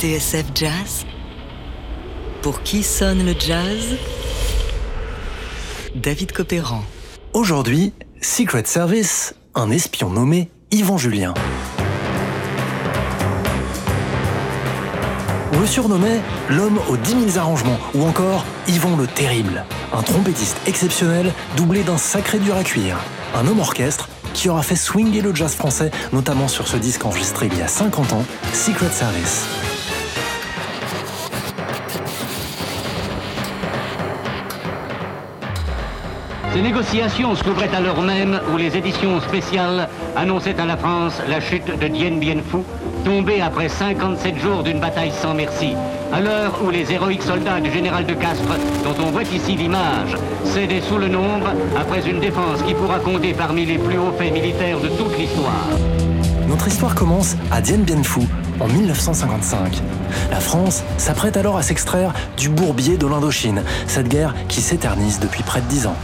TSF Jazz Pour qui sonne le jazz? David Copéran. Aujourd'hui, Secret Service, un espion nommé Yvon Julien. Le surnommait l'homme aux 10 000 arrangements ou encore Yvon le Terrible, un trompettiste exceptionnel doublé d'un sacré dur à cuire, un homme orchestre qui aura fait swinger le jazz français, notamment sur ce disque enregistré il y a 50 ans, Secret Service. Ces négociations s'ouvraient à l'heure même où les éditions spéciales annonçaient à la France la chute de Dien Bien Phu, tombé après 57 jours d'une bataille sans merci. À l'heure où les héroïques soldats du général de Castres, dont on voit ici l'image, cédaient sous le nombre après une défense qui pourra compter parmi les plus hauts faits militaires de toute l'histoire. Notre histoire commence à Dien Bien Phu, en 1955. La France s'apprête alors à s'extraire du bourbier de l'Indochine, cette guerre qui s'éternise depuis près de dix ans.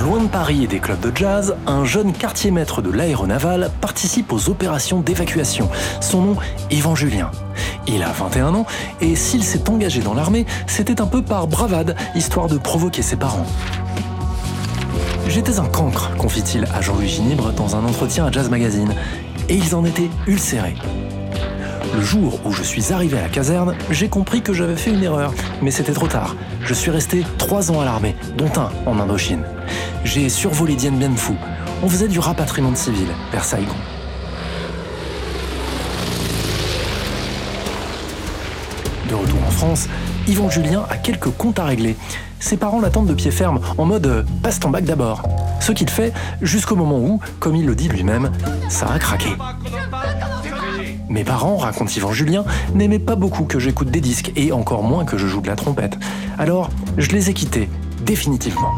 Loin de Paris et des clubs de jazz, un jeune quartier-maître de l'aéronaval participe aux opérations d'évacuation. Son nom, Yvan Julien. Il a 21 ans et s'il s'est engagé dans l'armée, c'était un peu par bravade, histoire de provoquer ses parents. J'étais un cancre, confie-t-il à Jean-Louis Ginibre dans un entretien à Jazz Magazine, et ils en étaient ulcérés. Le jour où je suis arrivé à la caserne, j'ai compris que j'avais fait une erreur, mais c'était trop tard. Je suis resté trois ans à l'armée, dont un en Indochine. J'ai survolé Dien Bien. On faisait du rapatriement de civils vers Saigon. De retour en France, Yvon Julien a quelques comptes à régler. Ses parents l'attendent de pied ferme, en mode euh, passe ton bac d'abord. Ce qu'il fait jusqu'au moment où, comme il le dit lui-même, ça a craqué. Mes parents, raconte Yvan Julien, n'aimaient pas beaucoup que j'écoute des disques et encore moins que je joue de la trompette. Alors, je les ai quittés, définitivement.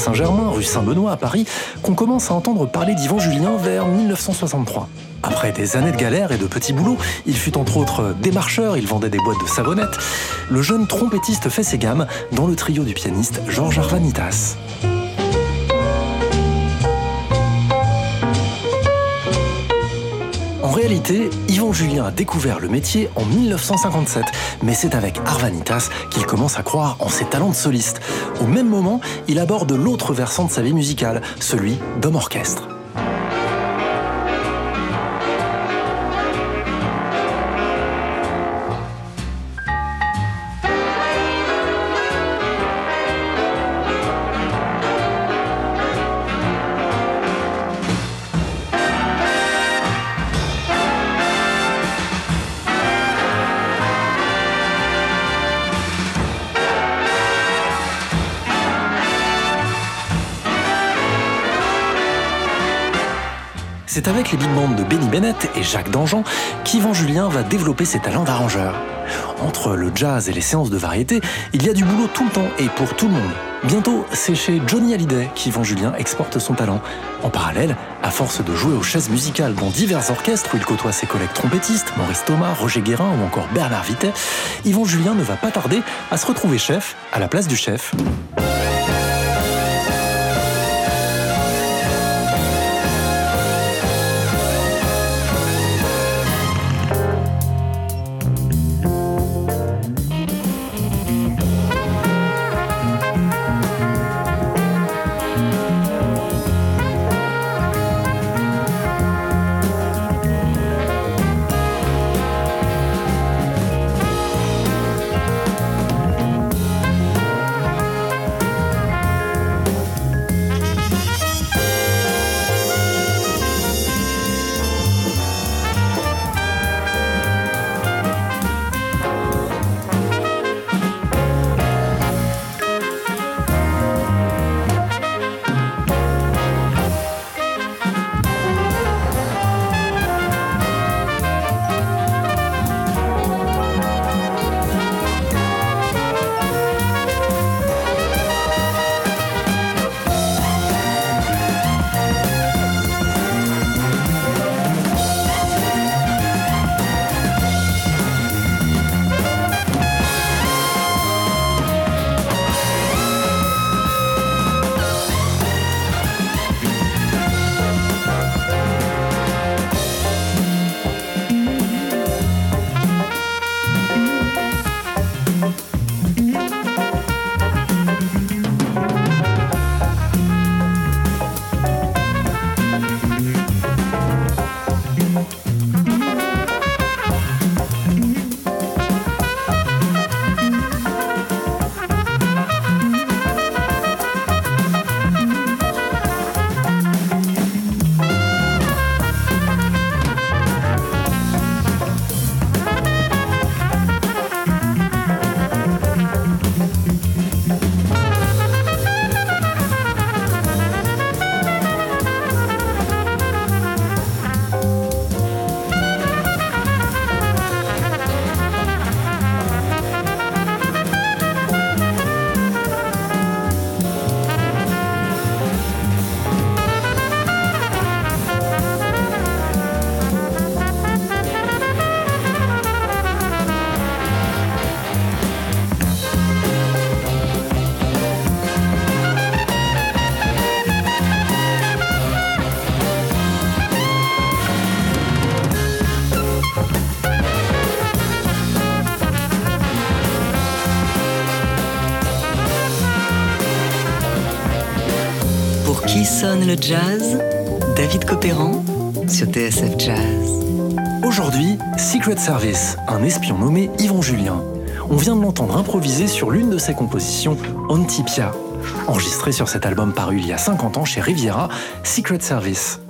Saint-Germain, rue Saint-Benoît à Paris, qu'on commence à entendre parler d'Yvan Julien vers 1963. Après des années de galère et de petits boulots, il fut entre autres démarcheur, il vendait des boîtes de savonnettes. Le jeune trompettiste fait ses gammes dans le trio du pianiste Georges Arvanitas. En réalité, Yvan Julien a découvert le métier en 1957, mais c'est avec Arvanitas qu'il commence à croire en ses talents de soliste. Au même moment, il aborde l'autre versant de sa vie musicale, celui d'homme orchestre. C'est avec les big bands de Benny Bennett et Jacques Dangean qu'Yvan Julien va développer ses talents d'arrangeur. Entre le jazz et les séances de variété, il y a du boulot tout le temps et pour tout le monde. Bientôt, c'est chez Johnny Hallyday qu'Yvan Julien exporte son talent. En parallèle, à force de jouer aux chaises musicales dans divers orchestres où il côtoie ses collègues trompettistes, Maurice Thomas, Roger Guérin ou encore Bernard Vitet, Yvan Julien ne va pas tarder à se retrouver chef à la place du chef. Le jazz David Copéran sur TSF Jazz. Aujourd'hui, Secret Service, un espion nommé Yvon Julien. On vient de l'entendre improviser sur l'une de ses compositions, Antipia. Enregistré sur cet album paru il y a 50 ans chez Riviera, Secret Service.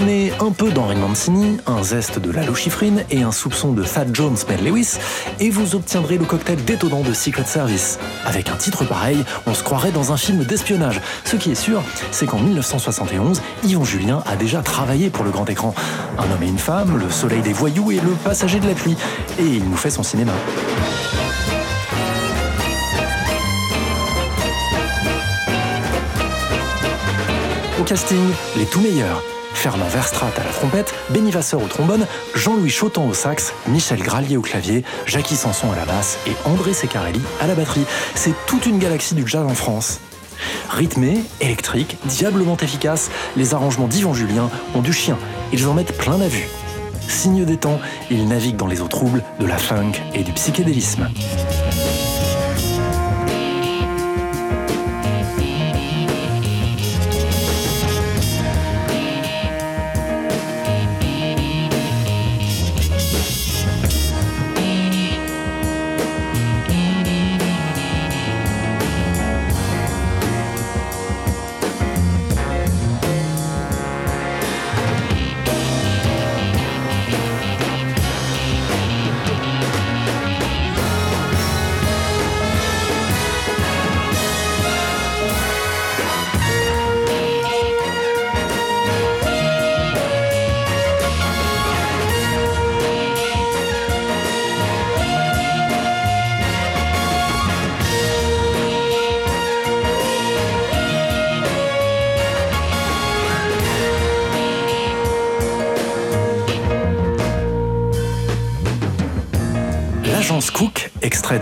Prenez un peu d'Henri Mancini, un zeste de Lalo Schifrin et un soupçon de Fat Jones Ben Lewis, et vous obtiendrez le cocktail détonnant de Secret Service. Avec un titre pareil, on se croirait dans un film d'espionnage. Ce qui est sûr, c'est qu'en 1971, Yvon Julien a déjà travaillé pour le grand écran. Un homme et une femme, le soleil des voyous et le passager de la pluie. Et il nous fait son cinéma. Au casting, les tout meilleurs. Fernand Verstrat à la trompette, Benny Vasseur au trombone, Jean-Louis Chotan au sax, Michel Gralier au clavier, Jackie Sanson à la basse et André Secarelli à la batterie. C'est toute une galaxie du jazz en France. Rythmé, électrique, diablement efficace, les arrangements d'Yvan Julien ont du chien. Ils en mettent plein la vue. Signe des temps, ils naviguent dans les eaux troubles de la funk et du psychédélisme.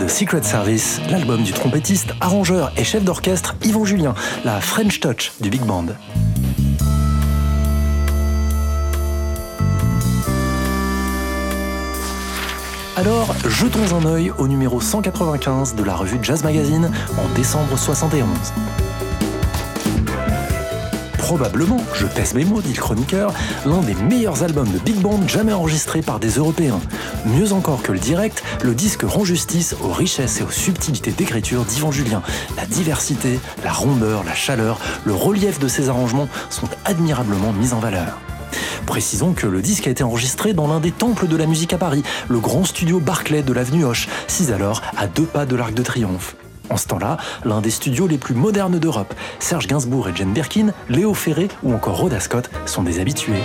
Secret Service, l'album du trompettiste, arrangeur et chef d'orchestre Yvon Julien, la French Touch du Big Band. Alors, jetons un œil au numéro 195 de la revue Jazz Magazine en décembre 71. Probablement, je pèse mes mots, dit le chroniqueur, l'un des meilleurs albums de big band jamais enregistrés par des Européens. Mieux encore que le direct, le disque rend justice aux richesses et aux subtilités d'écriture d'Yvan Julien. La diversité, la rondeur, la chaleur, le relief de ses arrangements sont admirablement mis en valeur. Précisons que le disque a été enregistré dans l'un des temples de la musique à Paris, le grand studio Barclay de l'avenue Hoche, sis alors à deux pas de l'Arc de Triomphe. En ce temps-là, l'un des studios les plus modernes d'Europe. Serge Gainsbourg et Jane Birkin, Léo Ferré ou encore Rhoda Scott sont des habitués.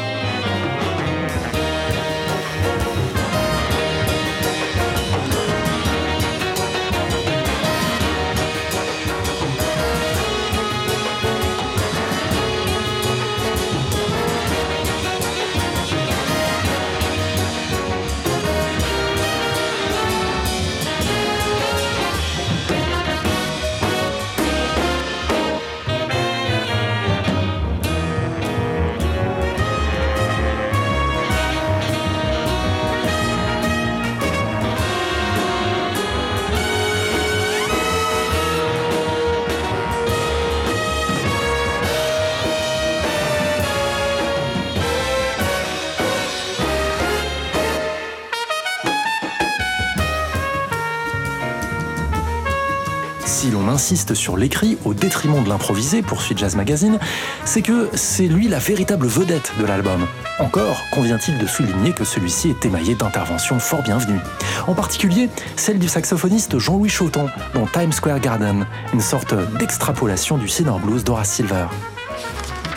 Si l'on insiste sur l'écrit au détriment de l'improvisé, poursuit Jazz Magazine, c'est que c'est lui la véritable vedette de l'album. Encore convient-il de souligner que celui-ci est émaillé d'interventions fort bienvenues. En particulier, celle du saxophoniste Jean-Louis Choton dans Times Square Garden, une sorte d'extrapolation du Sinner Blues d'Horace Silver.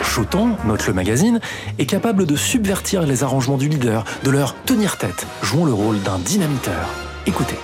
Choton, note le magazine, est capable de subvertir les arrangements du leader, de leur tenir tête, jouant le rôle d'un dynamiteur. Écoutez.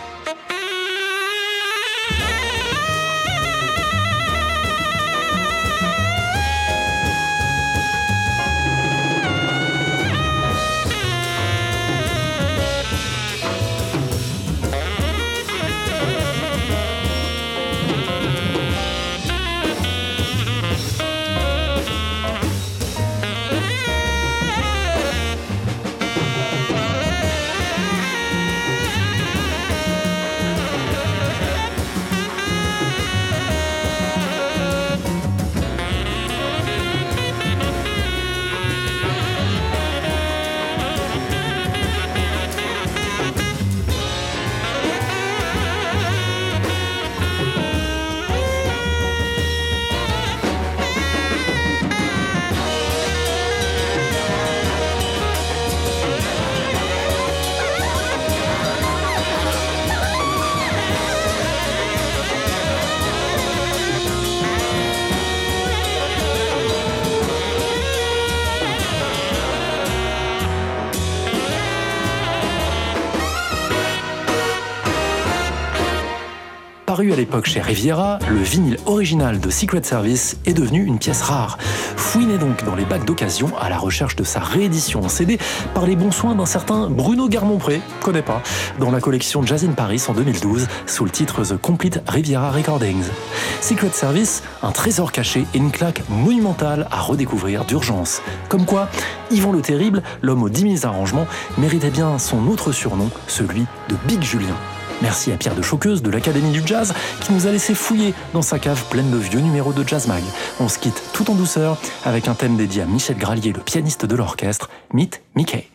À l'époque chez Riviera, le vinyle original de Secret Service est devenu une pièce rare. Fouinez donc dans les bacs d'occasion à la recherche de sa réédition en CD par les bons soins d'un certain Bruno Garmont-Pré, connais pas, dans la collection Jazz in Paris en 2012 sous le titre The Complete Riviera Recordings. Secret Service, un trésor caché et une claque monumentale à redécouvrir d'urgence. Comme quoi, Yvon le Terrible, l'homme aux 10 000 arrangements, méritait bien son autre surnom, celui de Big Julien. Merci à Pierre de Choqueuse de l'Académie du Jazz qui nous a laissé fouiller dans sa cave pleine de vieux numéros de Jazz Mag. On se quitte tout en douceur avec un thème dédié à Michel Gralier, le pianiste de l'orchestre, Meet Mickey.